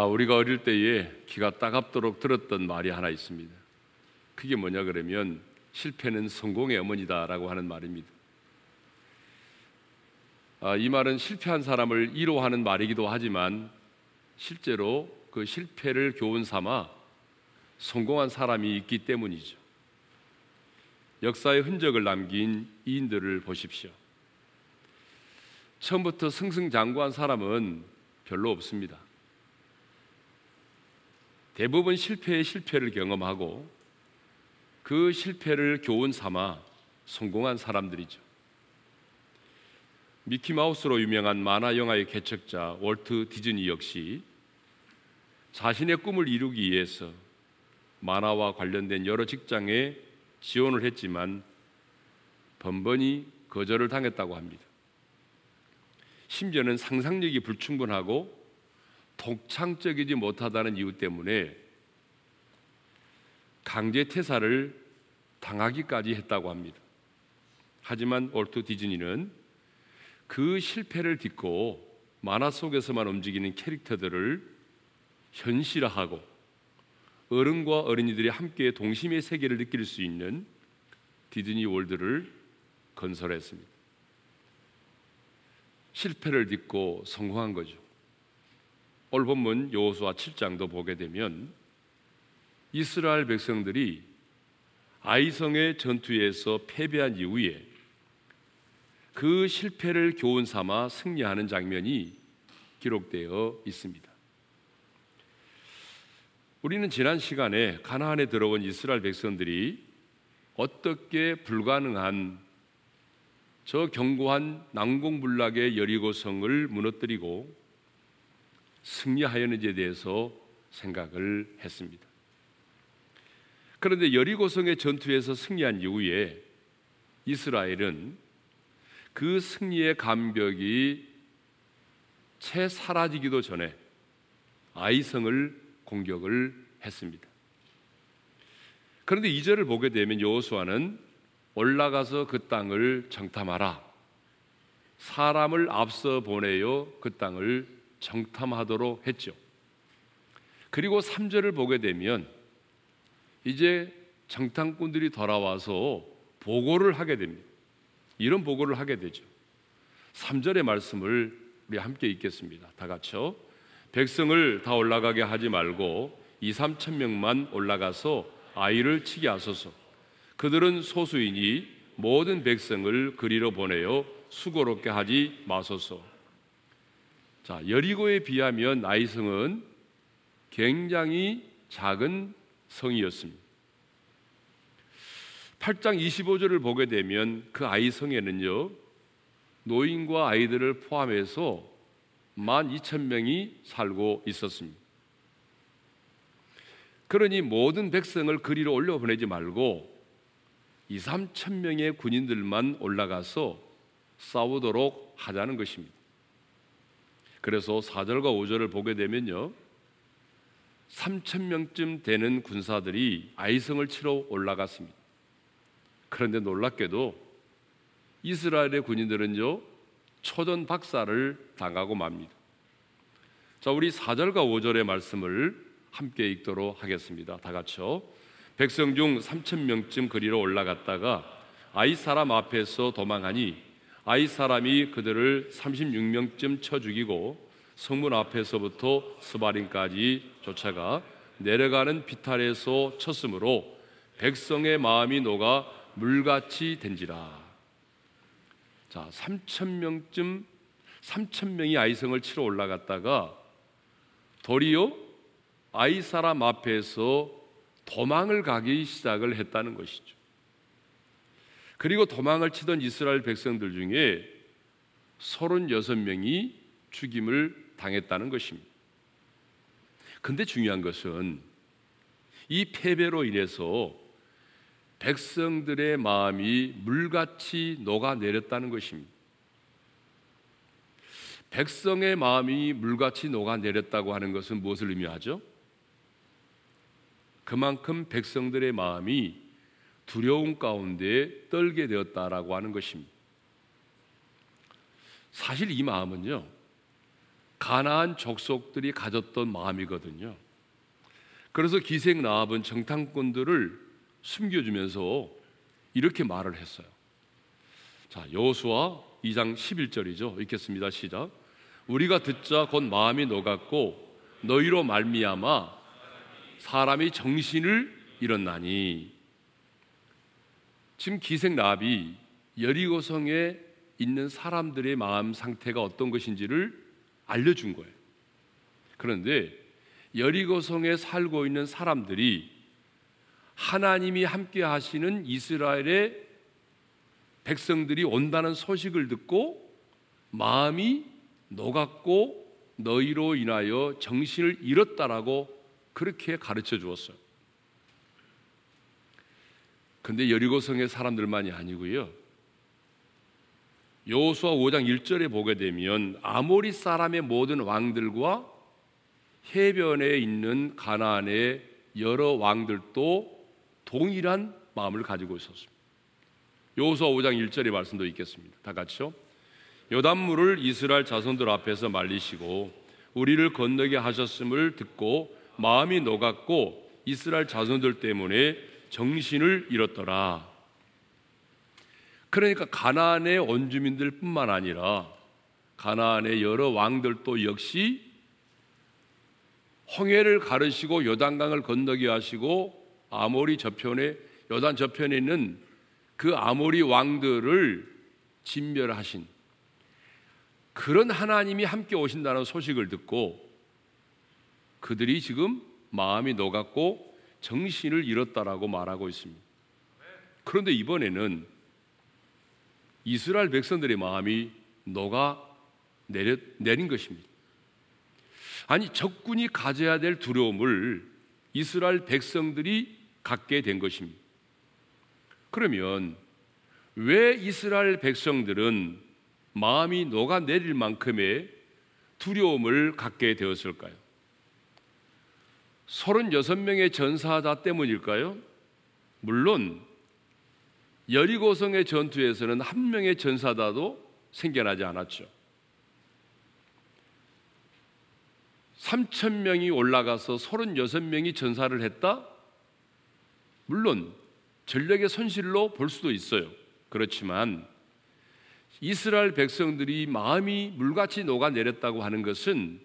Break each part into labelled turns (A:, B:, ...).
A: 아, 우리가 어릴 때에 기가 따갑도록 들었던 말이 하나 있습니다. 그게 뭐냐 그러면 실패는 성공의 어머니다라고 하는 말입니다. 아, 이 말은 실패한 사람을 위로하는 말이기도 하지만 실제로 그 실패를 교훈 삼아 성공한 사람이 있기 때문이죠. 역사의 흔적을 남긴 이인들을 보십시오. 처음부터 승승장구한 사람은 별로 없습니다. 대부분 실패의 실패를 경험하고 그 실패를 교훈 삼아 성공한 사람들이죠. 미키마우스로 유명한 만화 영화의 개척자 월트 디즈니 역시 자신의 꿈을 이루기 위해서 만화와 관련된 여러 직장에 지원을 했지만 번번이 거절을 당했다고 합니다. 심지어는 상상력이 불충분하고 독창적이지 못하다는 이유 때문에 강제 퇴사를 당하기까지 했다고 합니다. 하지만 올트 디즈니는 그 실패를 딛고 만화 속에서만 움직이는 캐릭터들을 현실화하고 어른과 어린이들이 함께 동심의 세계를 느낄 수 있는 디즈니 월드를 건설했습니다. 실패를 딛고 성공한 거죠. 오늘 본문 여호수아 7장도 보게 되면 이스라엘 백성들이 아이성의 전투에서 패배한 이후에 그 실패를 교훈 삼아 승리하는 장면이 기록되어 있습니다. 우리는 지난 시간에 가나안에 들어온 이스라엘 백성들이 어떻게 불가능한 저 견고한 난공불락의 여리고성을 무너뜨리고 승리하였는지에 대해서 생각을 했습니다. 그런데 여리고성의 전투에서 승리한 이후에 이스라엘은 그 승리의 감격이 채 사라지기도 전에 아이성을 공격을 했습니다. 그런데 이절을 보게 되면 여호수아는 올라가서 그 땅을 정탐하라. 사람을 앞서 보내어 그 땅을 정탐하도록 했죠. 그리고 3절을 보게 되면 이제 정탐꾼들이 돌아와서 보고를 하게 됩니다. 이런 보고를 하게 되죠. 3절의 말씀을 우리 함께 읽겠습니다. 다 같이요. 백성을 다 올라가게 하지 말고 2, 3천 명만 올라가서 아이를 치게 하소서. 그들은 소수이니 모든 백성을 그리로 보내어 수고롭게 하지 마소서. 자, 여리고에 비하면 아이성은 굉장히 작은 성이었습니다. 8장 25절을 보게 되면 그 아이성에는요, 노인과 아이들을 포함해서 1만 2천 명이 살고 있었습니다. 그러니 모든 백성을 그리로 올려 보내지 말고 2, 3천 명의 군인들만 올라가서 싸우도록 하자는 것입니다. 그래서 4절과 5절을 보게 되면요. 3천 명쯤 되는 군사들이 아이성을 치러 올라갔습니다. 그런데 놀랍게도 이스라엘의 군인들은요. 초전 박사를 당하고 맙니다. 자, 우리 4절과 5절의 말씀을 함께 읽도록 하겠습니다. 다 같이요. 백성 중 3천 명쯤 거리로 올라갔다가 아이 사람 앞에서 도망하니 아이 사람이 그들을 36명쯤 쳐 죽이고 성문 앞에서부터 스바린까지 쫓아가 내려가는 비탈에서 쳤으므로 백성의 마음이 녹아 물같이 된지라. 자, 3천 명쯤 3천 명이 아이성을 치러 올라갔다가 도리어 아이 사람 앞에서 도망을 가기 시작을 했다는 것이죠. 그리고 도망을 치던 이스라엘 백성들 중에 36명이 죽임을 당했다는 것입니다. 근데 중요한 것은 이 패배로 인해서 백성들의 마음이 물같이 녹아내렸다는 것입니다. 백성의 마음이 물같이 녹아내렸다고 하는 것은 무엇을 의미하죠? 그만큼 백성들의 마음이 두려움 가운데 떨게 되었다라고 하는 것입니다. 사실 이 마음은요, 가나안 족속들이 가졌던 마음이거든요. 그래서 기생 나합은 정탐꾼들을 숨겨주면서 이렇게 말을 했어요. 자, 여호수아 2장 11절이죠. 읽겠습니다. 시작. 우리가 듣자 곧 마음이 녹았고 너희로 말미암아 사람이 정신을 잃었나니 지금 기생 나합이 여리고성에 있는 사람들의 마음 상태가 어떤 것인지를 알려준 거예요. 그런데 여리고성에 살고 있는 사람들이 하나님이 함께 하시는 이스라엘의 백성들이 온다는 소식을 듣고 마음이 녹았고 너희로 인하여 정신을 잃었다라고 그렇게 가르쳐 주었어요. 근데 여리고성의 사람들만이 아니고요. 여호수아 5장 1절에 보게 되면 아모리 사람의 모든 왕들과 해변에 있는 가나안의 여러 왕들도 동일한 마음을 가지고 있었습니다. 여호수아 5장 1절의 말씀도 있겠습니다. 다 같이요. 요단물을 이스라엘 자손들 앞에서 말리시고 우리를 건너게 하셨음을 듣고 마음이 녹았고 이스라엘 자손들 때문에 정신을 잃었더라. 그러니까 가나안의 원주민들뿐만 아니라 가나안의 여러 왕들도 역시 홍해를 가르시고 요단강을 건너게 하시고 아모리 저편에 요단 저편에 있는 그 아모리 왕들을 진멸하신 그런 하나님이 함께 오신다는 소식을 듣고 그들이 지금 마음이 녹았고 정신을 잃었다라고 말하고 있습니다. 그런데 이번에는 이스라엘 백성들의 마음이 녹아 내려, 내린 것입니다. 아니, 적군이 가져야 될 두려움을 이스라엘 백성들이 갖게 된 것입니다. 그러면 왜 이스라엘 백성들은 마음이 녹아내릴 만큼의 두려움을 갖게 되었을까요? 36명의 전사자 때문일까요? 물론 여리고성의 전투에서는 한 명의 전사자도 생겨나지 않았죠. 3천 명이 올라가서 36명이 전사를 했다? 물론 전력의 손실로 볼 수도 있어요. 그렇지만 이스라엘 백성들이 마음이 물같이 녹아내렸다고 하는 것은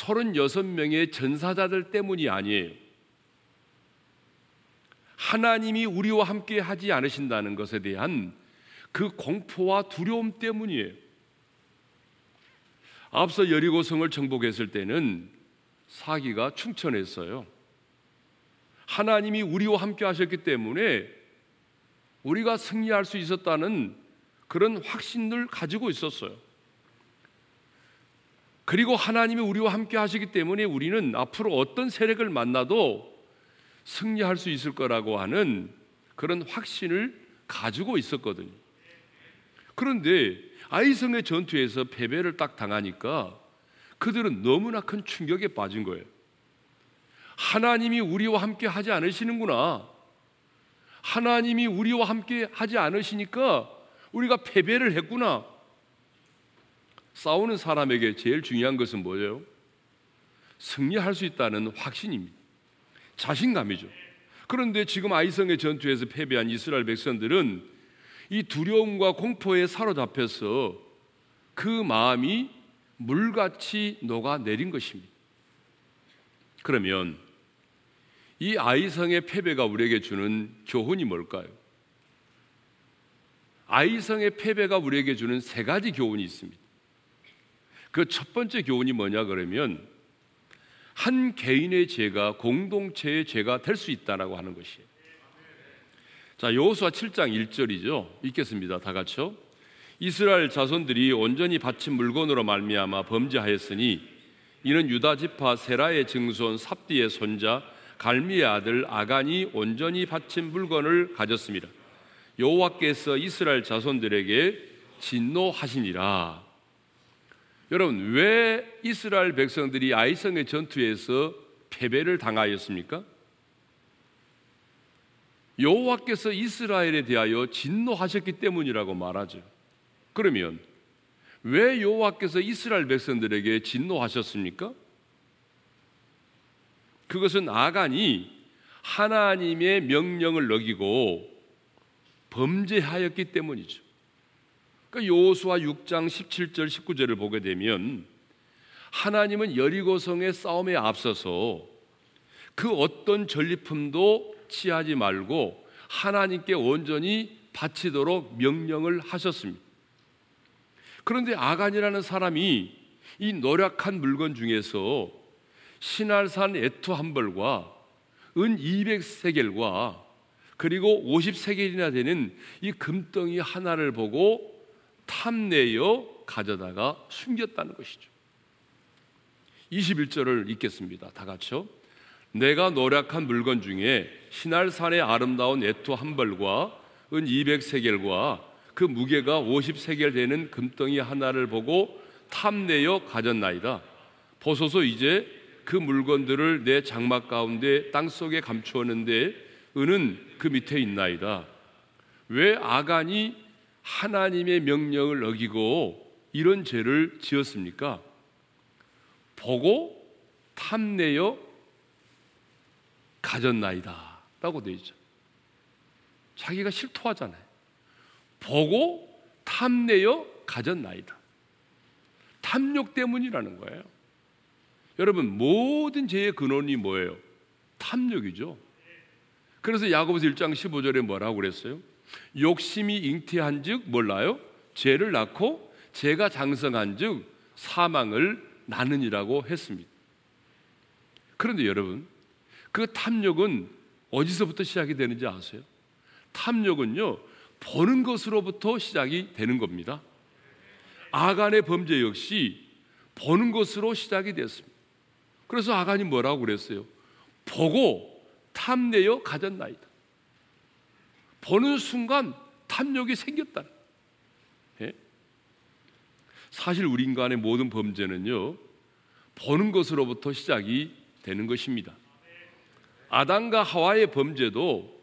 A: 36명의 전사자들 때문이 아니에요. 하나님이 우리와 함께 하지 않으신다는 것에 대한 그 공포와 두려움 때문이에요. 앞서 여리고성을 정복했을 때는 사기가 충천했어요. 하나님이 우리와 함께 하셨기 때문에 우리가 승리할 수 있었다는 그런 확신을 가지고 있었어요. 그리고 하나님이 우리와 함께 하시기 때문에 우리는 앞으로 어떤 세력을 만나도 승리할 수 있을 거라고 하는 그런 확신을 가지고 있었거든요. 그런데 아이성의 전투에서 패배를 딱 당하니까 그들은 너무나 큰 충격에 빠진 거예요. 하나님이 우리와 함께 하지 않으시는구나. 하나님이 우리와 함께 하지 않으시니까 우리가 패배를 했구나. 싸우는 사람에게 제일 중요한 것은 뭐예요? 승리할 수 있다는 확신입니다. 자신감이죠. 그런데 지금 아이성의 전투에서 패배한 이스라엘 백성들은 이 두려움과 공포에 사로잡혀서 그 마음이 물같이 녹아내린 것입니다. 그러면 이 아이성의 패배가 우리에게 주는 교훈이 뭘까요? 아이성의 패배가 우리에게 주는 세 가지 교훈이 있습니다. 그 첫 번째 교훈이 뭐냐 그러면 한 개인의 죄가 공동체의 죄가 될 수 있다라고 하는 것이에요. 자, 여호수아 7장 1절이죠. 읽겠습니다. 다 같이요. 이스라엘 자손들이 온전히 바친 물건으로 말미암아 범죄하였으니 이는 유다 지파 세라의 증손 삽디의 손자 갈미의 아들 아간이 온전히 바친 물건을 가졌습니다. 여호와께서 이스라엘 자손들에게 진노하시니라. 여러분 왜 이스라엘 백성들이 아이성의 전투에서 패배를 당하였습니까? 여호와께서 이스라엘에 대하여 진노하셨기 때문이라고 말하죠. 그러면 왜 여호와께서 이스라엘 백성들에게 진노하셨습니까? 그것은 아간이 하나님의 명령을 어기고 범죄하였기 때문이죠. 그러니까 여호수아 6장 17절 19절을 보게 되면 하나님은 여리고성의 싸움에 앞서서 그 어떤 전리품도 취하지 말고 하나님께 온전히 바치도록 명령을 하셨습니다. 그런데 아간이라는 사람이 이 노력한 물건 중에서 신할산 에투 한 벌과 은 200세겔과 그리고 50세겔이나 되는 이 금덩이 하나를 보고 탐내어 가져다가 숨겼다는 것이죠. 21절을 읽겠습니다. 다 같이요. 내가 노력한 물건 중에 신할산의 아름다운 에투 한 벌과 은 200세겔과 그 무게가 50세겔 되는 금덩이 하나를 보고 탐내어 가졌나이다. 보소서 이제 그 물건들을 내 장막 가운데 땅 속에 감추었는데 은은 그 밑에 있나이다. 왜 아간이 하나님의 명령을 어기고 이런 죄를 지었습니까? 보고 탐내어 가졌나이다. 라고 되어 있죠. 자기가 실토하잖아요. 보고 탐내어 가졌나이다. 탐욕 때문이라는 거예요. 여러분 모든 죄의 근원이 뭐예요? 탐욕이죠. 그래서 야고보서 1장 15절에 뭐라고 그랬어요? 욕심이 잉태한즉 몰라요? 죄를 낳고 죄가 장성한즉 사망을 나는이라고 했습니다. 그런데 여러분 그 탐욕은 어디서부터 시작이 되는지 아세요? 탐욕은요 보는 것으로부터 시작이 되는 겁니다. 아간의 범죄 역시 보는 것으로 시작이 됐습니다. 그래서 아간이 뭐라고 그랬어요? 보고 탐내어 가졌나이다. 보는 순간 탐욕이 생겼다. 예? 사실 우리 인간의 모든 범죄는요, 보는 것으로부터 시작이 되는 것입니다. 아담과 하와의 범죄도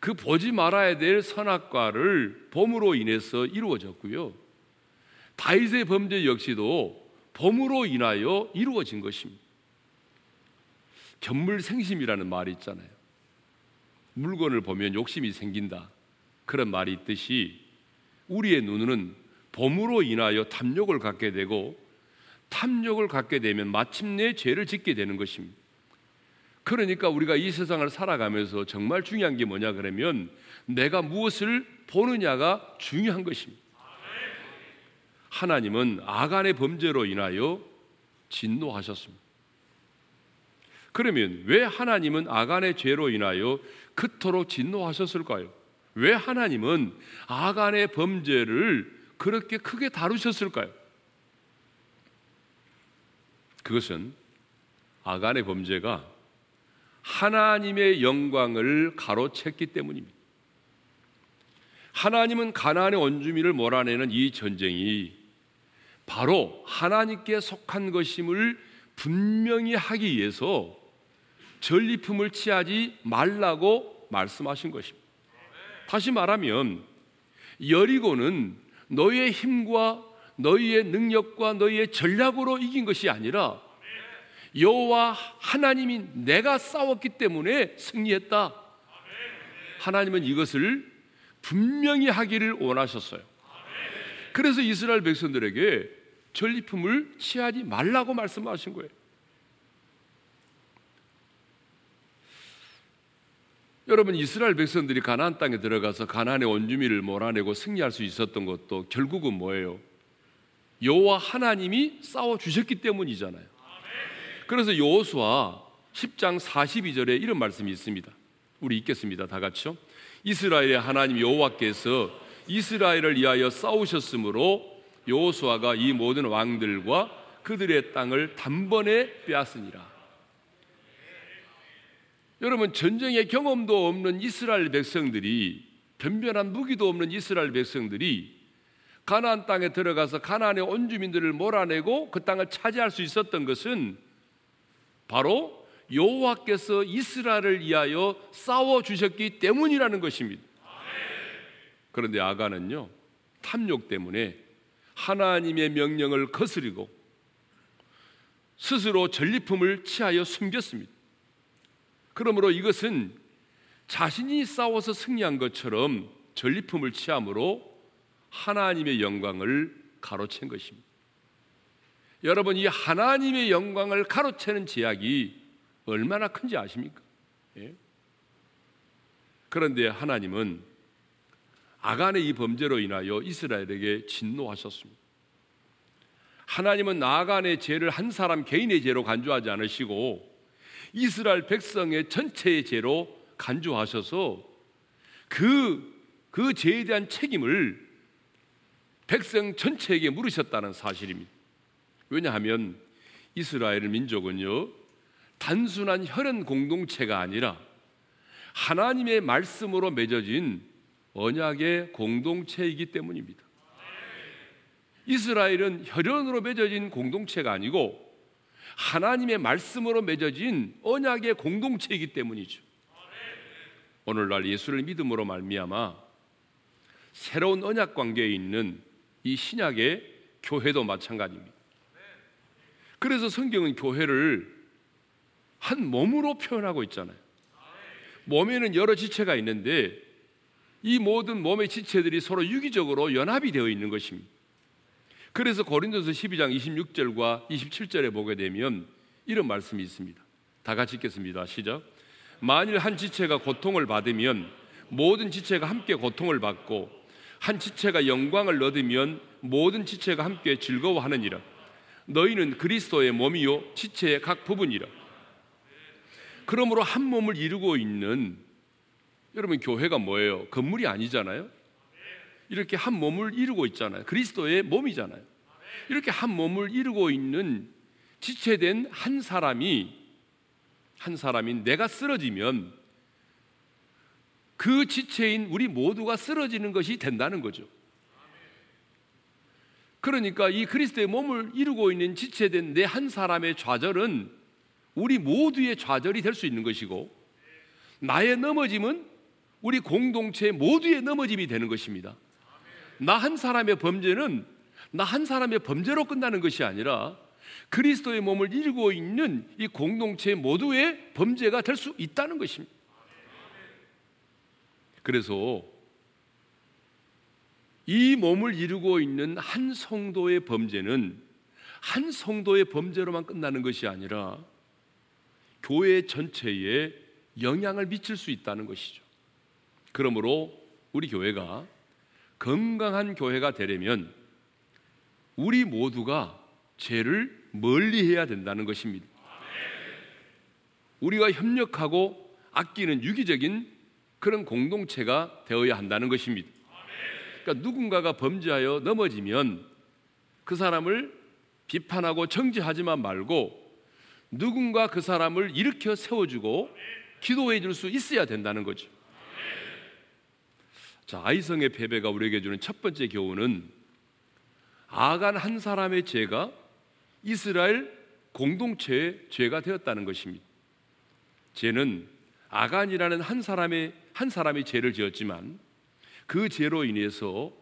A: 그 보지 말아야 될 선악과를 범으로 인해서 이루어졌고요. 다윗의 범죄 역시도 범으로 인하여 이루어진 것입니다. 견물생심이라는 말이 있잖아요. 물건을 보면 욕심이 생긴다. 그런 말이 있듯이 우리의 눈은 범으로 인하여 탐욕을 갖게 되고 탐욕을 갖게 되면 마침내 죄를 짓게 되는 것입니다. 그러니까 우리가 이 세상을 살아가면서 정말 중요한 게 뭐냐 그러면 내가 무엇을 보느냐가 중요한 것입니다. 하나님은 아간의 범죄로 인하여 진노하셨습니다. 그러면 왜 하나님은 아간의 죄로 인하여 그토록 진노하셨을까요? 왜 하나님은 아간의 범죄를 그렇게 크게 다루셨을까요? 그것은 아간의 범죄가 하나님의 영광을 가로챘기 때문입니다. 하나님은 가나안의 원주민을 몰아내는 이 전쟁이 바로 하나님께 속한 것임을 분명히 하기 위해서 전리품을 취하지 말라고 말씀하신 것입니다. 다시 말하면 여리고는 너희의 힘과 너희의 능력과 너희의 전략으로 이긴 것이 아니라 여호와 하나님이 내가 싸웠기 때문에 승리했다. 하나님은 이것을 분명히 하기를 원하셨어요. 그래서 이스라엘 백성들에게 전리품을 취하지 말라고 말씀하신 거예요. 여러분 이스라엘 백성들이 가나안 땅에 들어가서 가나안의 원주민을 몰아내고 승리할 수 있었던 것도 결국은 뭐예요? 여호와 하나님이 싸워 주셨기 때문이잖아요. 그래서 여호수아 10장 42절에 이런 말씀이 있습니다. 우리 읽겠습니다. 다 같이요. 이스라엘의 하나님 여호와께서 이스라엘을 위하여 싸우셨으므로 여호수아가 이 모든 왕들과 그들의 땅을 단번에 빼앗으니라. 여러분 전쟁의 경험도 없는 이스라엘 백성들이 변변한 무기도 없는 이스라엘 백성들이 가나안 땅에 들어가서 가나안의 온 주민들을 몰아내고 그 땅을 차지할 수 있었던 것은 바로 여호와께서 이스라엘을 위하여 싸워 주셨기 때문이라는 것입니다. 그런데 아가는요 탐욕 때문에 하나님의 명령을 거스리고 스스로 전리품을 취하여 숨겼습니다. 그러므로 이것은 자신이 싸워서 승리한 것처럼 전리품을 취함으로 하나님의 영광을 가로챈 것입니다. 여러분, 이 하나님의 영광을 가로채는 제약이 얼마나 큰지 아십니까? 예? 그런데 하나님은 아간의 이 범죄로 인하여 이스라엘에게 진노하셨습니다. 하나님은 아간의 죄를 한 사람 개인의 죄로 간주하지 않으시고 이스라엘 백성의 전체의 죄로 간주하셔서 그, 그 죄에 대한 책임을 백성 전체에게 물으셨다는 사실입니다. 왜냐하면 이스라엘 민족은요, 단순한 혈연 공동체가 아니라 하나님의 말씀으로 맺어진 언약의 공동체이기 때문입니다. 이스라엘은 혈연으로 맺어진 공동체가 아니고 하나님의 말씀으로 맺어진 언약의 공동체이기 때문이죠. 오늘날 예수를 믿음으로 말미암아 새로운 언약 관계에 있는 이 신약의 교회도 마찬가지입니다. 그래서 성경은 교회를 한 몸으로 표현하고 있잖아요. 몸에는 여러 지체가 있는데 이 모든 몸의 지체들이 서로 유기적으로 연합이 되어 있는 것입니다. 그래서 고린도서 12장 26절과 27절에 보게 되면 이런 말씀이 있습니다. 다 같이 읽겠습니다. 시작. 만일 한 지체가 고통을 받으면 모든 지체가 함께 고통을 받고 한 지체가 영광을 얻으면 모든 지체가 함께 즐거워하느니라. 너희는 그리스도의 몸이요 지체의 각 부분이라. 그러므로 한 몸을 이루고 있는 여러분 교회가 뭐예요? 건물이 아니잖아요. 이렇게 한 몸을 이루고 있잖아요. 그리스도의 몸이잖아요. 이렇게 한 몸을 이루고 있는 지체된 한 사람이 한 사람인 내가 쓰러지면 그 지체인 우리 모두가 쓰러지는 것이 된다는 거죠. 그러니까 이 그리스도의 몸을 이루고 있는 지체된 내 한 사람의 좌절은 우리 모두의 좌절이 될 수 있는 것이고 나의 넘어짐은 우리 공동체 모두의 넘어짐이 되는 것입니다. 나 한 사람의 범죄는 나 한 사람의 범죄로 끝나는 것이 아니라 그리스도의 몸을 이루고 있는 이 공동체 모두의 범죄가 될 수 있다는 것입니다. 그래서 이 몸을 이루고 있는 한 성도의 범죄는 한 성도의 범죄로만 끝나는 것이 아니라 교회 전체에 영향을 미칠 수 있다는 것이죠. 그러므로 우리 교회가 건강한 교회가 되려면 우리 모두가 죄를 멀리 해야 된다는 것입니다. 우리가 협력하고 아끼는 유기적인 그런 공동체가 되어야 한다는 것입니다. 그러니까 누군가가 범죄하여 넘어지면 그 사람을 비판하고 정죄하지만 말고 누군가 그 사람을 일으켜 세워주고 기도해 줄 수 있어야 된다는 거죠. 자, 아이성의 패배가 우리에게 주는 첫 번째 교훈은 아간 한 사람의 죄가 이스라엘 공동체의 죄가 되었다는 것입니다. 죄는 아간이라는 한 사람의 한 사람이 죄를 지었지만 그 죄로 인해서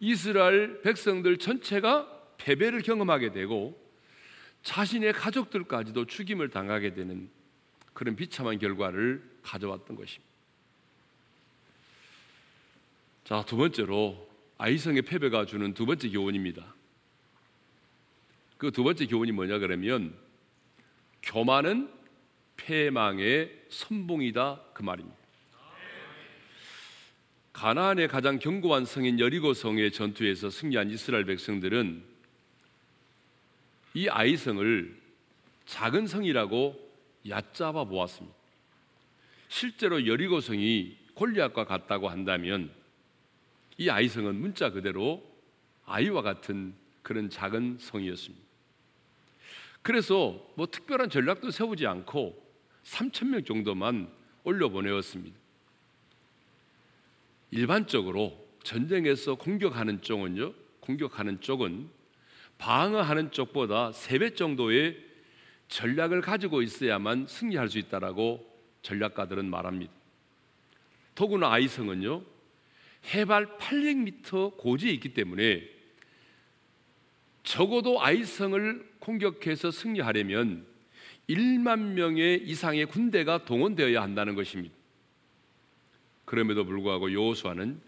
A: 이스라엘 백성들 전체가 패배를 경험하게 되고 자신의 가족들까지도 죽임을 당하게 되는 그런 비참한 결과를 가져왔던 것입니다. 자, 두 번째로 아이성의 패배가 주는 두 번째 교훈입니다. 그 두 번째 교훈이 뭐냐 그러면 교만은 패망의 선봉이다 그 말입니다. 가나안의 가장 견고한 성인 여리고 성의 전투에서 승리한 이스라엘 백성들은 이 아이성을 작은 성이라고 얕잡아 보았습니다. 실제로 여리고 성이 골리앗과 같다고 한다면 이 아이성은 문자 그대로 아이와 같은 그런 작은 성이었습니다. 그래서 뭐 특별한 전략도 세우지 않고 3천 명 정도만 올려 보내었습니다. 일반적으로 전쟁에서 공격하는 쪽은요, 공격하는 쪽은 방어하는 쪽보다 3배 정도의 전략을 가지고 있어야만 승리할 수 있다라고 전략가들은 말합니다. 더구나 아이성은요, 해발 800m 고지에 있기 때문에 적어도 아이성을 공격해서 승리하려면 1만 명의 이상의 군대가 동원되어야 한다는 것입니다. 그럼에도 불구하고 여호수아는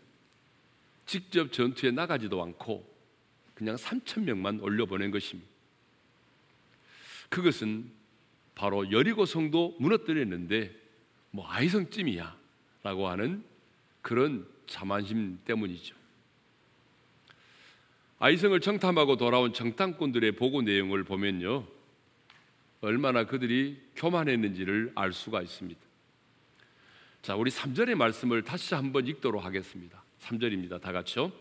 A: 직접 전투에 나가지도 않고 그냥 3천 명만 올려보낸 것입니다. 그것은 바로 여리고 성도 무너뜨렸는데 뭐 아이성쯤이야라고 하는 그런 자만심 때문이죠. 아이성을 정탐하고 돌아온 정탐꾼들의 보고 내용을 보면요. 얼마나 그들이 교만했는지를 알 수가 있습니다. 자, 우리 3절의 말씀을 다시 한번 읽도록 하겠습니다. 3절입니다. 다 같이요.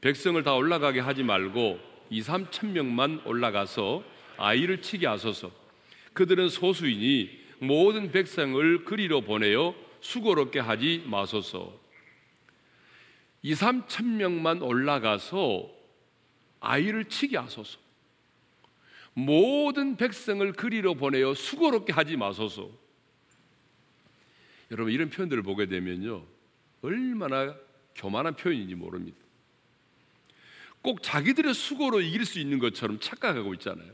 A: 백성을 다 올라가게 하지 말고 2, 3천 명만 올라가서 아이를 치게 하소서. 그들은 소수이니 모든 백성을 그리로 보내어 수고롭게 하지 마소서. 2, 3천 명만 올라가서 아이를 치게 하소서. 모든 백성을 그리로 보내어 수고롭게 하지 마소서. 여러분 이런 표현들을 보게 되면요. 얼마나 교만한 표현인지 모릅니다. 꼭 자기들의 수고로 이길 수 있는 것처럼 착각하고 있잖아요.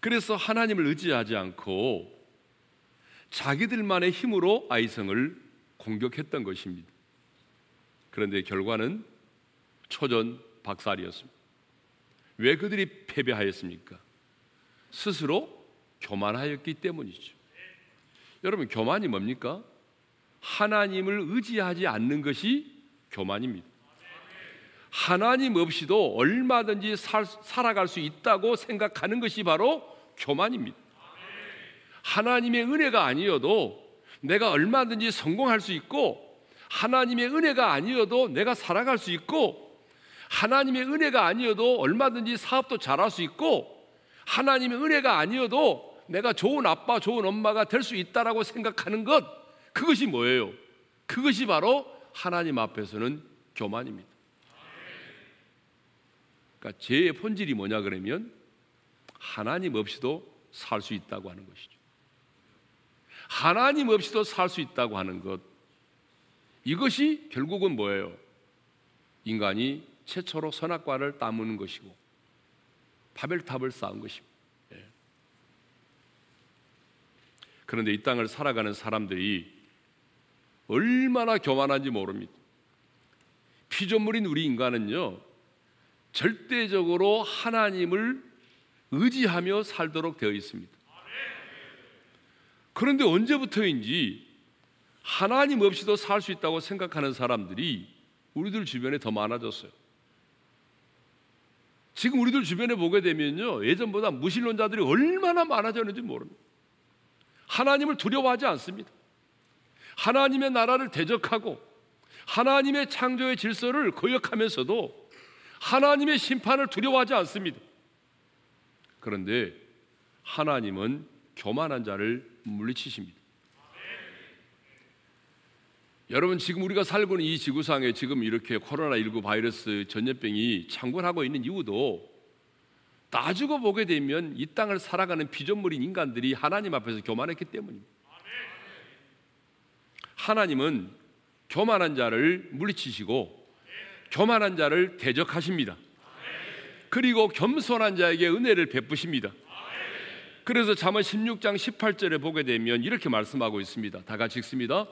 A: 그래서 하나님을 의지하지 않고 자기들만의 힘으로 아이성을 공격했던 것입니다. 그런데 결과는 초전 박살이었습니다. 왜 그들이 패배하였습니까? 스스로 교만하였기 때문이죠. 여러분, 교만이 뭡니까? 하나님을 의지하지 않는 것이 교만입니다. 하나님 없이도 얼마든지 살, 살아갈 수 있다고 생각하는 것이 바로 교만입니다. 하나님의 은혜가 아니어도 내가 얼마든지 성공할 수 있고 하나님의 은혜가 아니어도 내가 살아갈 수 있고 하나님의 은혜가 아니어도 얼마든지 사업도 잘할 수 있고 하나님의 은혜가 아니어도 내가 좋은 아빠, 좋은 엄마가 될 수 있다라고 생각하는 것 그것이 뭐예요? 그것이 바로 하나님 앞에서는 교만입니다. 그러니까 죄의 본질이 뭐냐 그러면 하나님 없이도 살 수 있다고 하는 것이죠. 하나님 없이도 살 수 있다고 하는 것. 이것이 결국은 뭐예요? 인간이 최초로 선악과를 따무는 것이고 바벨탑을 쌓은 것입니다. 예. 그런데 이 땅을 살아가는 사람들이 얼마나 교만한지 모릅니다. 피조물인 우리 인간은요, 절대적으로 하나님을 의지하며 살도록 되어 있습니다. 그런데 언제부터인지 하나님 없이도 살 수 있다고 생각하는 사람들이 우리들 주변에 더 많아졌어요. 지금 우리들 주변에 보게 되면요. 예전보다 무신론자들이 얼마나 많아졌는지 모릅니다. 하나님을 두려워하지 않습니다. 하나님의 나라를 대적하고 하나님의 창조의 질서를 거역하면서도 하나님의 심판을 두려워하지 않습니다. 그런데 하나님은 교만한 자를 물리치십니다. 여러분 지금 우리가 살고 있는 이 지구상에 지금 이렇게 코로나19 바이러스 전염병이 창궐하고 있는 이유도 따지고 보게 되면 이 땅을 살아가는 피조물인 인간들이 하나님 앞에서 교만했기 때문입니다. 하나님은 교만한 자를 물리치시고 교만한 자를 대적하십니다. 그리고 겸손한 자에게 은혜를 베푸십니다. 그래서 잠언 16장 18절에 보게 되면 이렇게 말씀하고 있습니다. 다 같이 읽습니다.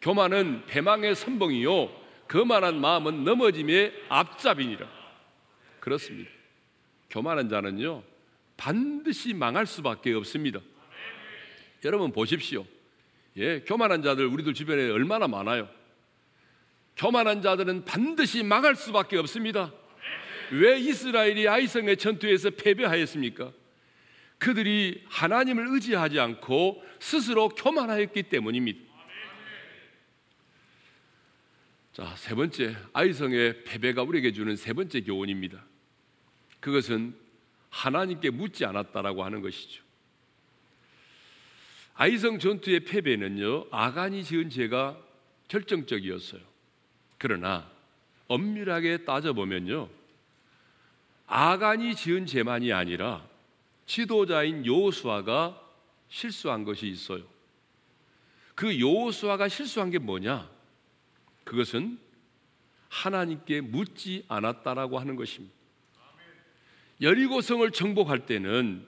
A: 교만은 배망의 선봉이요 거만한 마음은 넘어짐의 앞잡이니라. 그렇습니다. 교만한 자는요 반드시 망할 수밖에 없습니다. 여러분 보십시오. 예, 교만한 자들 우리들 주변에 얼마나 많아요. 교만한 자들은 반드시 망할 수밖에 없습니다. 왜 이스라엘이 아이성의 전투에서 패배하였습니까? 그들이 하나님을 의지하지 않고 스스로 교만하였기 때문입니다. 자, 세 번째 아이성의 패배가 우리에게 주는 세 번째 교훈입니다. 그것은 하나님께 묻지 않았다라고 하는 것이죠. 아이성 전투의 패배는요 아간이 지은 죄가 결정적이었어요. 그러나 엄밀하게 따져 보면요 아간이 지은 죄만이 아니라 지도자인 요수아가 실수한 것이 있어요. 그 요수아가 실수한 게 뭐냐? 그것은 하나님께 묻지 않았다라고 하는 것입니다. 여리고성을 정복할 때는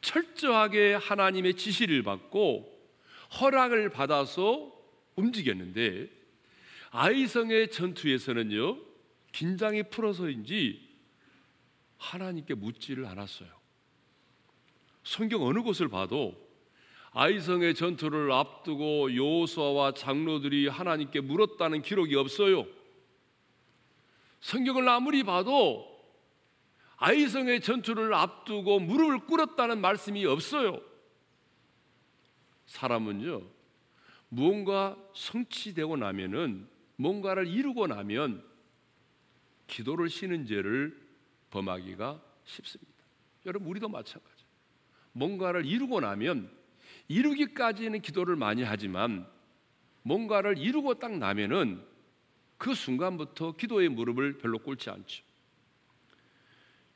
A: 철저하게 하나님의 지시를 받고 허락을 받아서 움직였는데 아이성의 전투에서는요 긴장이 풀어서인지 하나님께 묻지를 않았어요. 성경 어느 곳을 봐도 아이성의 전투를 앞두고 요수아와 장로들이 하나님께 물었다는 기록이 없어요. 성경을 아무리 봐도 아이성의 전투를 앞두고 무릎을 꿇었다는 말씀이 없어요. 사람은요, 무언가 성취되고 나면은 뭔가를 이루고 나면 기도를 쉬는 죄를 범하기가 쉽습니다. 여러분, 우리도 마찬가지. 뭔가를 이루고 나면 이루기까지는 기도를 많이 하지만 뭔가를 이루고 딱 나면은 그 순간부터 기도의 무릎을 별로 꿇지 않죠.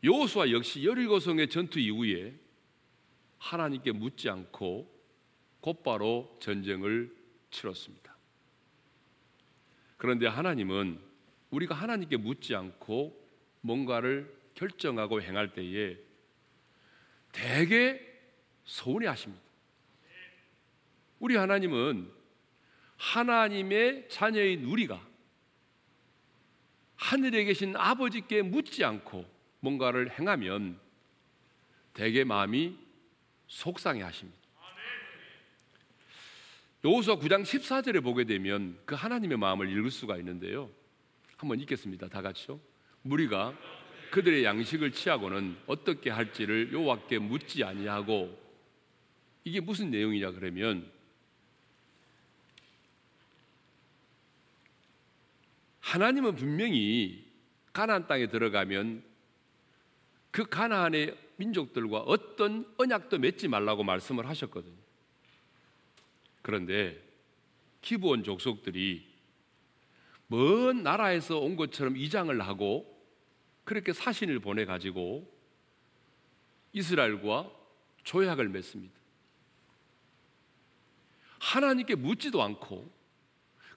A: 여호수아 역시 여리고성의 전투 이후에 하나님께 묻지 않고 곧바로 전쟁을 치렀습니다. 그런데 하나님은 우리가 하나님께 묻지 않고 뭔가를 결정하고 행할 때에 대개 서운해 하십니다. 우리 하나님은 하나님의 자녀인 우리가 하늘에 계신 아버지께 묻지 않고 뭔가를 행하면 대개 마음이 속상해 하십니다. 여호수아 9장 14절에 보게 되면 그 하나님의 마음을 읽을 수가 있는데요. 한번 읽겠습니다. 다 같이요. 무리가 그들의 양식을 취하고는 어떻게 할지를 여호와께 묻지 아니하고 이게 무슨 내용이냐 그러면 하나님은 분명히 가나안 땅에 들어가면 그 가나안의 민족들과 어떤 언약도 맺지 말라고 말씀을 하셨거든요. 그런데 기브온 족속들이 먼 나라에서 온 것처럼 이장을 하고 그렇게 사신을 보내 가지고 이스라엘과 조약을 맺습니다. 하나님께 묻지도 않고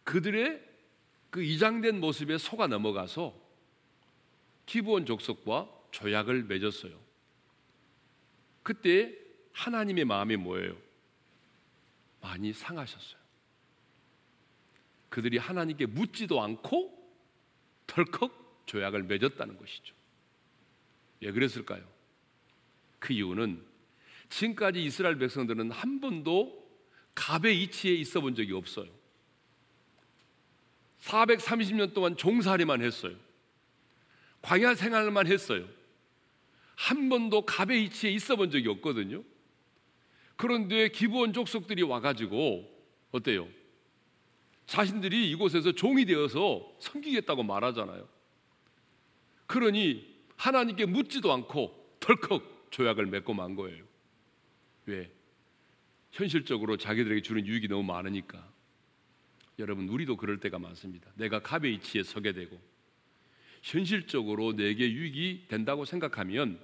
A: 그들의 그 이장된 모습에 속아 넘어가서 기브온 족속과 조약을 맺었어요. 그때 하나님의 마음이 뭐예요? 많이 상하셨어요. 그들이 하나님께 묻지도 않고 덜컥 조약을 맺었다는 것이죠. 왜 그랬을까요? 그 이유는 지금까지 이스라엘 백성들은 한 번도 갑의 이치에 있어 본 적이 없어요. 430년 동안 종살이만 했어요. 광야 생활만 했어요. 한 번도 갑의 이치에 있어 본 적이 없거든요. 그런데 기부원 족속들이 와가지고 어때요? 자신들이 이곳에서 종이 되어서 섬기겠다고 말하잖아요. 그러니 하나님께 묻지도 않고 덜컥 조약을 맺고 만 거예요. 왜? 현실적으로 자기들에게 주는 유익이 너무 많으니까. 여러분, 우리도 그럴 때가 많습니다. 내가 갑의 이치에 서게 되고, 현실적으로 내게 유익이 된다고 생각하면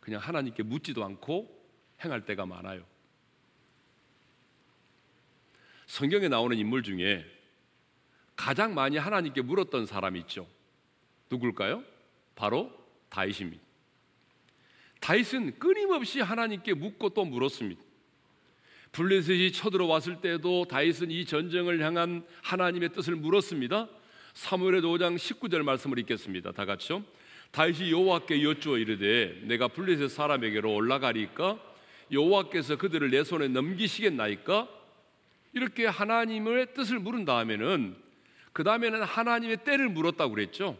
A: 그냥 하나님께 묻지도 않고 행할 때가 많아요. 성경에 나오는 인물 중에 가장 많이 하나님께 물었던 사람이 있죠. 누굴까요? 바로 다윗입니다. 다윗은 끊임없이 하나님께 묻고 또 물었습니다. 블레셋이 쳐들어왔을 때도 다윗은 이 전쟁을 향한 하나님의 뜻을 물었습니다. 사무엘의 5장 19절 말씀을 읽겠습니다. 다 같이요. 다윗이 여호와께 여쭈어 이르되 내가 블레셋 사람에게로 올라가리까 여호와께서 그들을 내 손에 넘기시겠나이까 이렇게 하나님의 뜻을 물은 다음에는 그 다음에는 하나님의 때를 물었다고 그랬죠.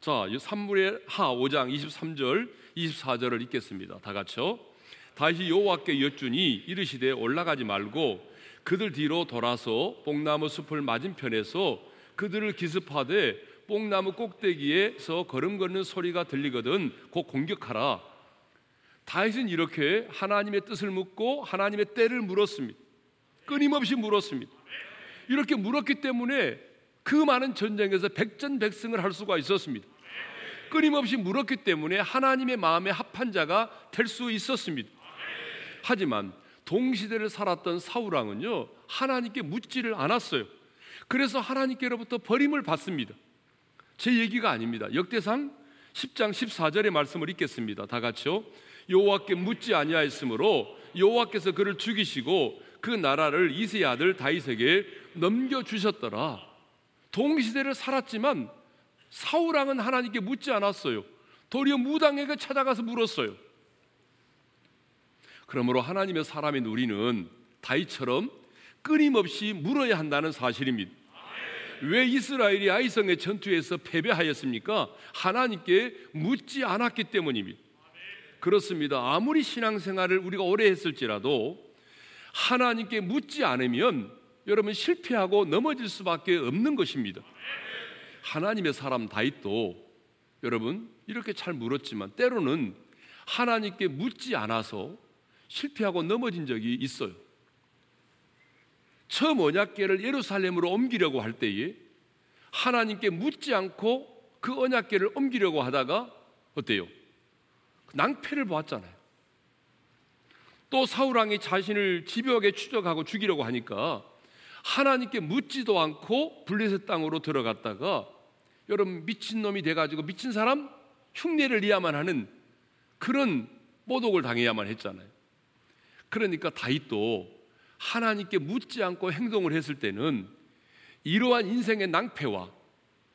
A: 자, 산물의 하 5장 23절, 24절을 읽겠습니다. 다 같이요. 다시 여호와께 여쭈니 이르시되 올라가지 말고 그들 뒤로 돌아서 뽕나무 숲을 맞은편에서 그들을 기습하되 뽕나무 꼭대기에서 걸음 걷는 소리가 들리거든 곧 공격하라. 다윗은 이렇게 하나님의 뜻을 묻고 하나님의 때를 물었습니다. 끊임없이 물었습니다. 이렇게 물었기 때문에 그 많은 전쟁에서 백전백승을 할 수가 있었습니다. 끊임없이 물었기 때문에 하나님의 마음에 합한 자가 될 수 있었습니다. 하지만 동시대를 살았던 사우랑은요 하나님께 묻지를 않았어요. 그래서 하나님께로부터 버림을 받습니다. 제 얘기가 아닙니다. 역대상 10장 14절의 말씀을 읽겠습니다. 다 같이요. 여호와께 묻지 아니하였으므로 여호와께서 그를 죽이시고 그 나라를 이세 아들 다윗에게 넘겨 주셨더라. 동시대를 살았지만 사울 왕은 하나님께 묻지 않았어요. 도리어 무당에게 찾아가서 물었어요. 그러므로 하나님의 사람인 우리는 다윗처럼 끊임없이 물어야 한다는 사실입니다. 왜 이스라엘이 아이성의 전투에서 패배하였습니까? 하나님께 묻지 않았기 때문입니다. 그렇습니다. 아무리 신앙생활을 우리가 오래 했을지라도 하나님께 묻지 않으면 여러분 실패하고 넘어질 수밖에 없는 것입니다. 하나님의 사람 다윗도 여러분 이렇게 잘 물었지만 때로는 하나님께 묻지 않아서 실패하고 넘어진 적이 있어요. 처음 언약궤를 예루살렘으로 옮기려고 할 때에 하나님께 묻지 않고 그 언약궤를 옮기려고 하다가 어때요? 낭패를 보았잖아요. 또 사울왕이 자신을 집요하게 추적하고 죽이려고 하니까 하나님께 묻지도 않고 블레셋 땅으로 들어갔다가 여러분 미친 놈이 돼가지고 미친 사람 흉내를 내야만 하는 그런 모독을 당해야만 했잖아요. 그러니까 다윗도 하나님께 묻지 않고 행동을 했을 때는 이러한 인생의 낭패와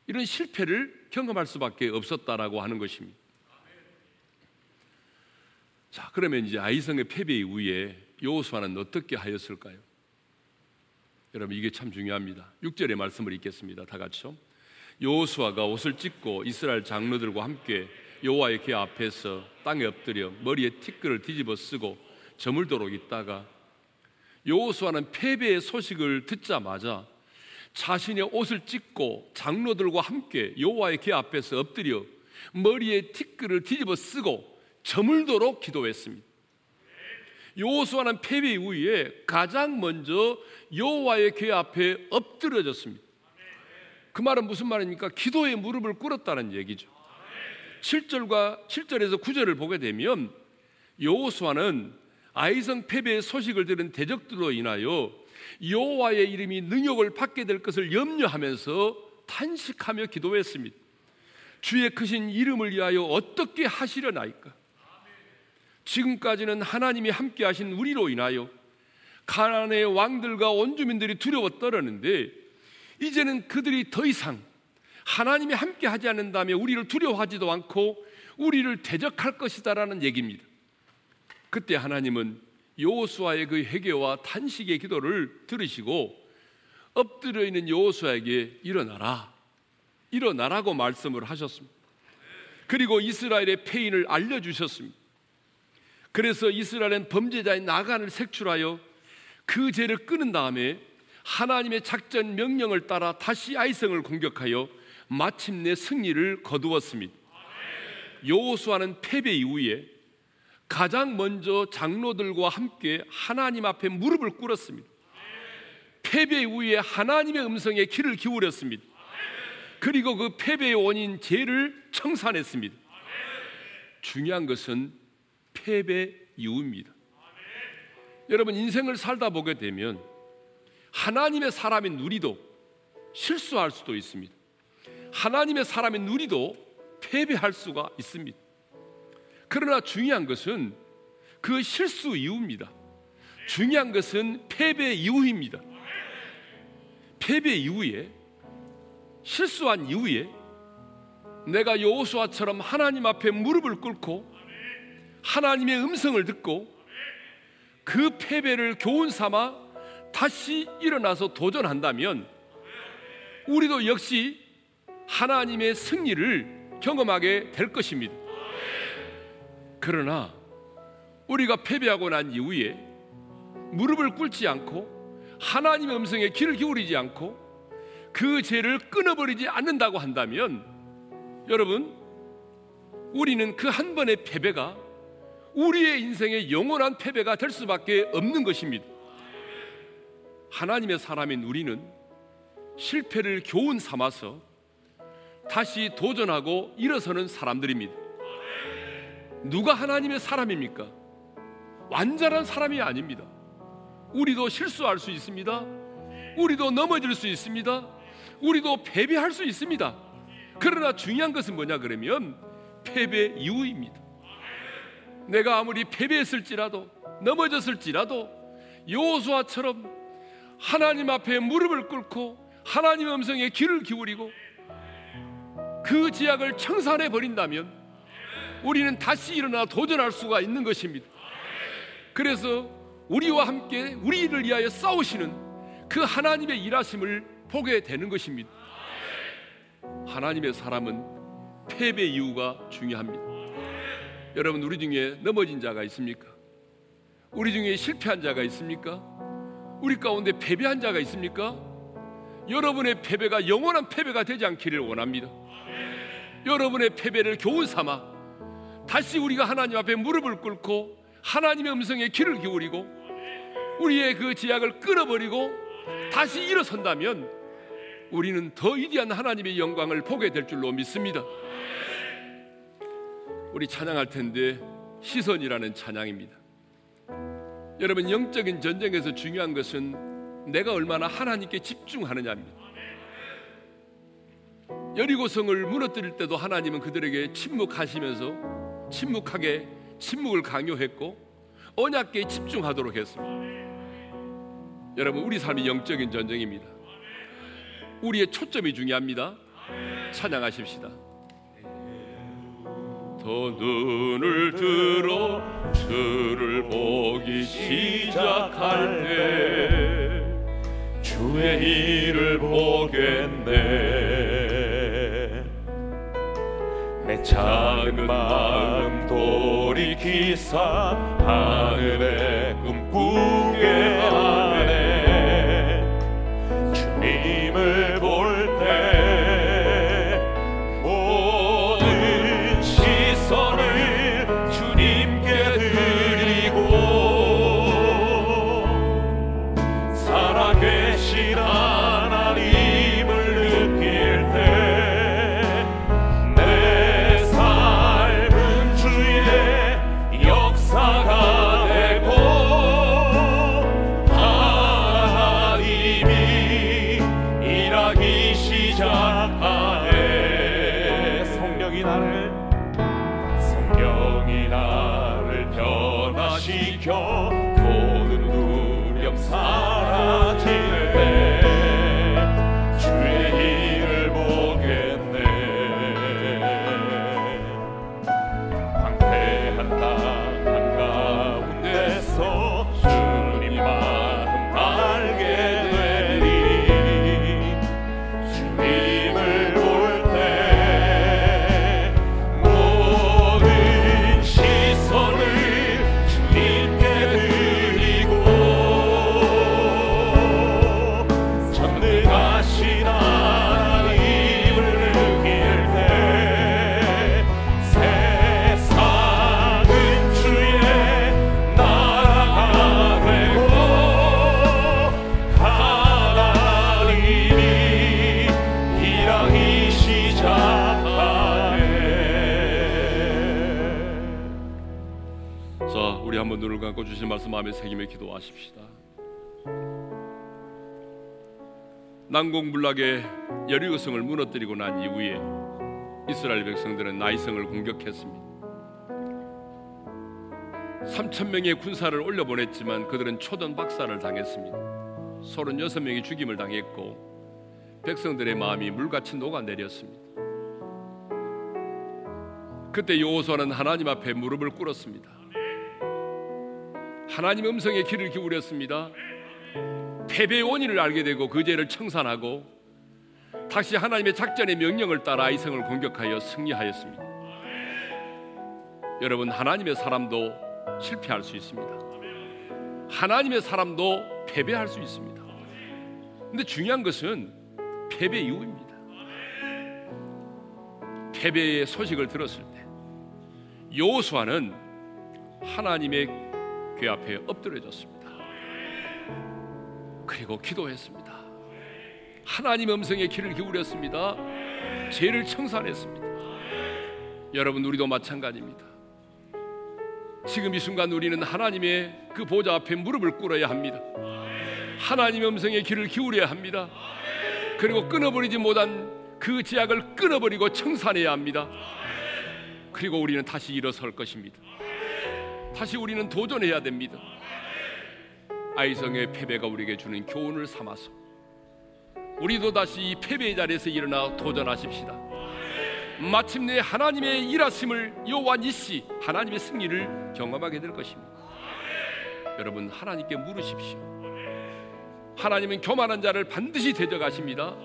A: 이런 실패를 경험할 수밖에 없었다라고 하는 것입니다. 자, 그러면 이제 아이성의 패배 이후에 여호수아는 어떻게 하였을까요? 여러분 이게 참 중요합니다. 6절의 말씀을 읽겠습니다. 다 같이요. 여호수아가 옷을 찢고 이스라엘 장로들과 함께 여호와의 궤 앞에서 땅에 엎드려 머리에 티끌을 뒤집어 쓰고 저물도록 있다가 여호수아는 패배의 소식을 듣자마자 자신의 옷을 찢고 장로들과 함께 여호와의 궤 앞에서 엎드려 머리에 티끌을 뒤집어 쓰고 저물도록 기도했습니다. 여호수아는 패배 이후에 가장 먼저 여호와의 궤 앞에 엎드려졌습니다. 그 말은 무슨 말입니까? 기도의 무릎을 꿇었다는 얘기죠. 7절과 7절에서 9절을 보게 되면 여호수아는 아이성 패배의 소식을 들은 대적들로 인하여 여호와의 이름이 능욕을 받게 될 것을 염려하면서 탄식하며 기도했습니다. 주의 크신 이름을 위하여 어떻게 하시려나이까? 지금까지는 하나님이 함께 하신 우리로 인하여 가나안의 왕들과 온 주민들이 두려워 떨었는데 이제는 그들이 더 이상 하나님이 함께 하지 않는다면 우리를 두려워하지도 않고 우리를 대적할 것이다라는 얘기입니다. 그때 하나님은 여호수아의 그 회개와 탄식의 기도를 들으시고 엎드려 있는 여호수아에게 일어나라. 일어나라고 말씀을 하셨습니다. 그리고 이스라엘의 패인을 알려 주셨습니다. 그래서 이스라엘은 범죄자인 나간을 색출하여 그 죄를 끊은 다음에 하나님의 작전 명령을 따라 다시 아이성을 공격하여 마침내 승리를 거두었습니다. 여호수아는 패배 이후에 가장 먼저 장로들과 함께 하나님 앞에 무릎을 꿇었습니다. 패배 이후에 하나님의 음성에 귀를 기울였습니다. 그리고 그 패배의 원인 죄를 청산했습니다. 중요한 것은 패배 이후입니다. 여러분 인생을 살다 보게 되면 하나님의 사람인 우리도 실수할 수도 있습니다. 하나님의 사람인 우리도 패배할 수가 있습니다. 그러나 중요한 것은 그 실수 이후입니다. 중요한 것은 패배 이후입니다. 패배 이후에 실수한 이후에 내가 여호수아처럼 하나님 앞에 무릎을 꿇고 하나님의 음성을 듣고 그 패배를 교훈 삼아 다시 일어나서 도전한다면 우리도 역시 하나님의 승리를 경험하게 될 것입니다. 그러나 우리가 패배하고 난 이후에 무릎을 꿇지 않고 하나님의 음성에 귀를 기울이지 않고 그 죄를 끊어버리지 않는다고 한다면 여러분 우리는 그 한 번의 패배가 우리의 인생의 영원한 패배가 될 수밖에 없는 것입니다. 하나님의 사람인 우리는 실패를 교훈 삼아서 다시 도전하고 일어서는 사람들입니다. 누가 하나님의 사람입니까? 완전한 사람이 아닙니다. 우리도 실수할 수 있습니다. 우리도 넘어질 수 있습니다. 우리도 패배할 수 있습니다. 그러나 중요한 것은 뭐냐 그러면 패배 이후입니다. 내가 아무리 패배했을지라도 넘어졌을지라도 여호수아처럼 하나님 앞에 무릎을 꿇고 하나님 음성에 귀를 기울이고 그 지약을 청산해 버린다면 우리는 다시 일어나 도전할 수가 있는 것입니다. 그래서 우리와 함께 우리를 위하여 싸우시는 그 하나님의 일하심을 보게 되는 것입니다. 하나님의 사람은 패배 이유가 중요합니다. 여러분 우리 중에 넘어진 자가 있습니까? 우리 중에 실패한 자가 있습니까? 우리 가운데 패배한 자가 있습니까? 여러분의 패배가 영원한 패배가 되지 않기를 원합니다. 여러분의 패배를 교훈 삼아 다시 우리가 하나님 앞에 무릎을 꿇고 하나님의 음성에 귀를 기울이고 우리의 그 지약을 끊어버리고 다시 일어선다면 우리는 더 위대한 하나님의 영광을 보게 될 줄로 믿습니다. 우리 찬양할 텐데 시선이라는 찬양입니다. 여러분 영적인 전쟁에서 중요한 것은 내가 얼마나 하나님께 집중하느냐입니다. 여리고성을 무너뜨릴 때도 하나님은 그들에게 침묵하시면서 침묵하게 침묵을 강요했고 언약계에 집중하도록 했습니다. 여러분 우리 삶이 영적인 전쟁입니다. 우리의 초점이 중요합니다. 찬양하십시다. 더 눈을 들어 주를 보기 시작할 때 주의 일을 보겠네 작은 마음 돌이키사 하늘의 꿈 꾸 난공불락의 여리고성을 무너뜨리고 난 이후에 이스라엘 백성들은 나이성을 공격했습니다. 3천 명의 군사를 올려 보냈지만 그들은 초전 박살을 당했습니다. 36명이 죽임을 당했고 백성들의 마음이 물같이 녹아내렸습니다. 그때 여호수아는 하나님 앞에 무릎을 꿇었습니다. 하나님 음성에 귀를 기울였습니다. 패배의 원인을 알게 되고 그 죄를 청산하고 다시 하나님의 작전의 명령을 따라 이성을 공격하여 승리하였습니다. 여러분 하나님의 사람도 실패할 수 있습니다. 하나님의 사람도 패배할 수 있습니다. 근데 중요한 것은 패배 이후입니다. 패배의 소식을 들었을 때 여호수아는 하나님의 궤 앞에 엎드려졌습니다. 그리고 기도했습니다. 하나님 음성에 귀를 기울였습니다. 죄를 청산했습니다. 여러분 우리도 마찬가지입니다. 지금 이 순간 우리는 하나님의 그 보좌 앞에 무릎을 꿇어야 합니다. 하나님의 음성에 귀를 기울여야 합니다. 그리고 끊어버리지 못한 그 제약을 끊어버리고 청산해야 합니다. 그리고 우리는 다시 일어설 것입니다. 다시 우리는 도전해야 됩니다. 아이성의 패배가 우리에게 주는 교훈을 삼아서 우리도 다시 이 패배의 자리에서 일어나 도전하십시다. 마침내 하나님의 일하심을 여호와 니시 하나님의 승리를 경험하게 될 것입니다. 여러분 하나님께 물으십시오. 하나님은 교만한 자를 반드시 대적하십니다.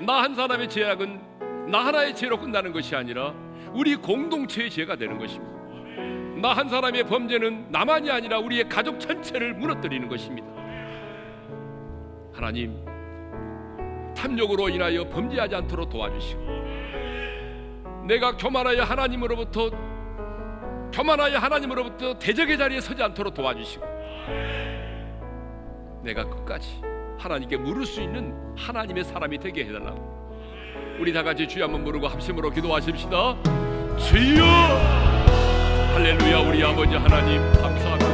A: 나 한 사람의 죄악은 나 하나의 죄로 끝나는 것이 아니라 우리 공동체의 죄가 되는 것입니다. 나 한 사람의 범죄는 나만이 아니라 우리의 가족 전체를 무너뜨리는 것입니다. 하나님, 탐욕으로 인하여 범죄하지 않도록 도와주시고, 내가 교만하여 하나님으로부터 교만하여 하나님으로부터 대적의 자리에 서지 않도록 도와주시고, 내가 끝까지 하나님께 물을 수 있는 하나님의 사람이 되게 해달라고. 우리 다 같이 주여 한번 부르고 합심으로 기도하십시다. 주여 할렐루야 우리 아버지 하나님 감사합니다.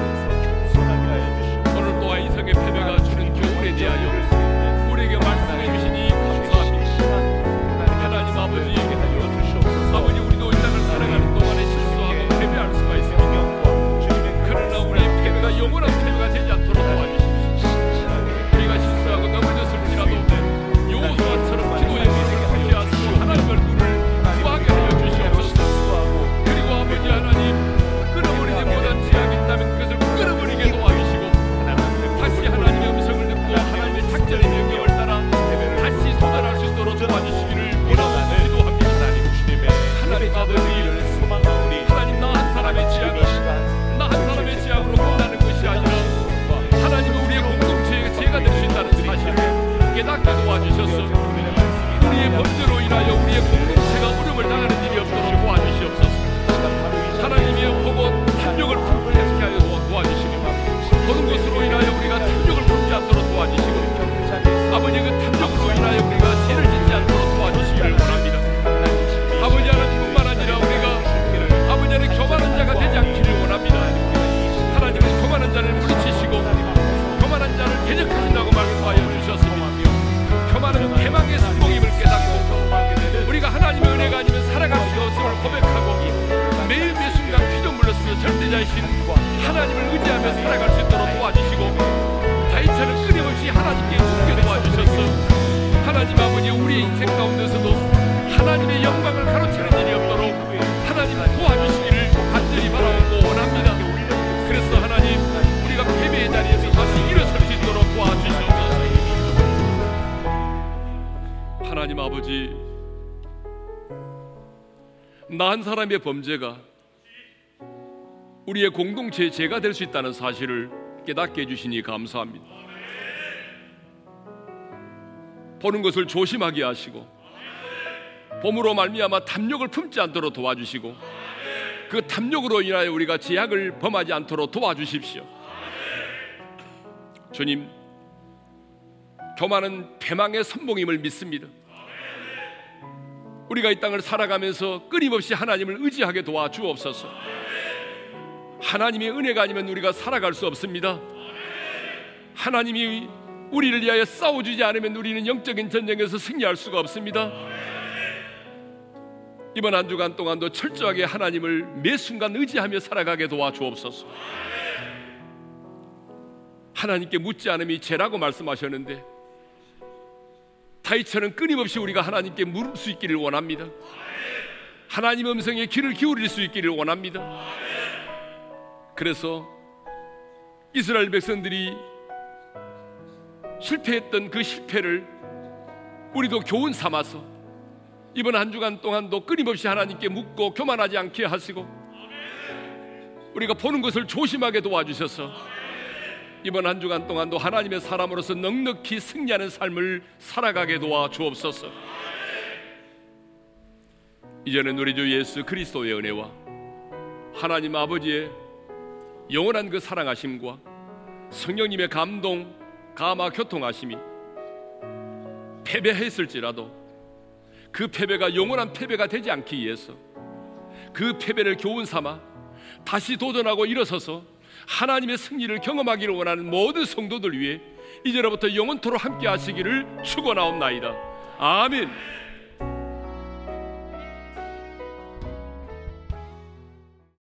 A: 오늘 또한 이성의 패배가 주는 교훈에 대하여 우리에게 말씀해 주시니 감사합니다. 하나님 아버지 깨닫게 도와주셔서 우리의 범죄로 인하여 우리의 공동체가 어려움을 당하는 일이 없도록 도와주시옵소서. 하나님이여 보고 탐욕을 품게 하여 도와주시고 보는 것으로 인하여 우리가 탐욕을 품지 않도록 도와주시고 아버지 그 탐욕으로 인하여 사람의 범죄가 우리의 공동체의 죄가 될 수 있다는 사실을 깨닫게 해주시니 감사합니다. 보는 것을 조심하게 하시고 봄으로 말미암아 탐욕을 품지 않도록 도와주시고 그 탐욕으로 인하여 우리가 제약을 범하지 않도록 도와주십시오. 주님, 교만은 패망의 선봉임을 믿습니다. 우리가 이 땅을 살아가면서 끊임없이 하나님을 의지하게 도와주옵소서. 하나님의 은혜가 아니면 우리가 살아갈 수 없습니다. 하나님이 우리를 위하여 싸워주지 않으면 우리는 영적인 전쟁에서 승리할 수가 없습니다. 이번 한 주간 동안도 철저하게 하나님을 매 순간 의지하며 살아가게 도와주옵소서. 하나님께 묻지 않음이 죄라고 말씀하셨는데 다이처럼 끊임없이 우리가 하나님께 물을 수 있기를 원합니다. 하나님 음성에 귀를 기울일 수 있기를 원합니다. 그래서 이스라엘 백성들이 실패했던 그 실패를 우리도 교훈 삼아서 이번 한 주간 동안도 끊임없이 하나님께 묻고 교만하지 않게 하시고 우리가 보는 것을 조심하게 도와주셔서 이번 한 주간 동안도 하나님의 사람으로서 넉넉히 승리하는 삶을 살아가게 도와 주옵소서. 이제는 우리 주 예수 그리스도의 은혜와 하나님 아버지의 영원한 그 사랑하심과 성령님의 감동, 감화 교통하심이 패배했을지라도 그 패배가 영원한 패배가 되지 않기 위해서 그 패배를 교훈 삼아 다시 도전하고 일어서서 하나님의 승리를 경험하기를 원하는 모든 성도들 위해 이제로부터 영원토록 함께 하시기를 축원하옵나이다. 아멘.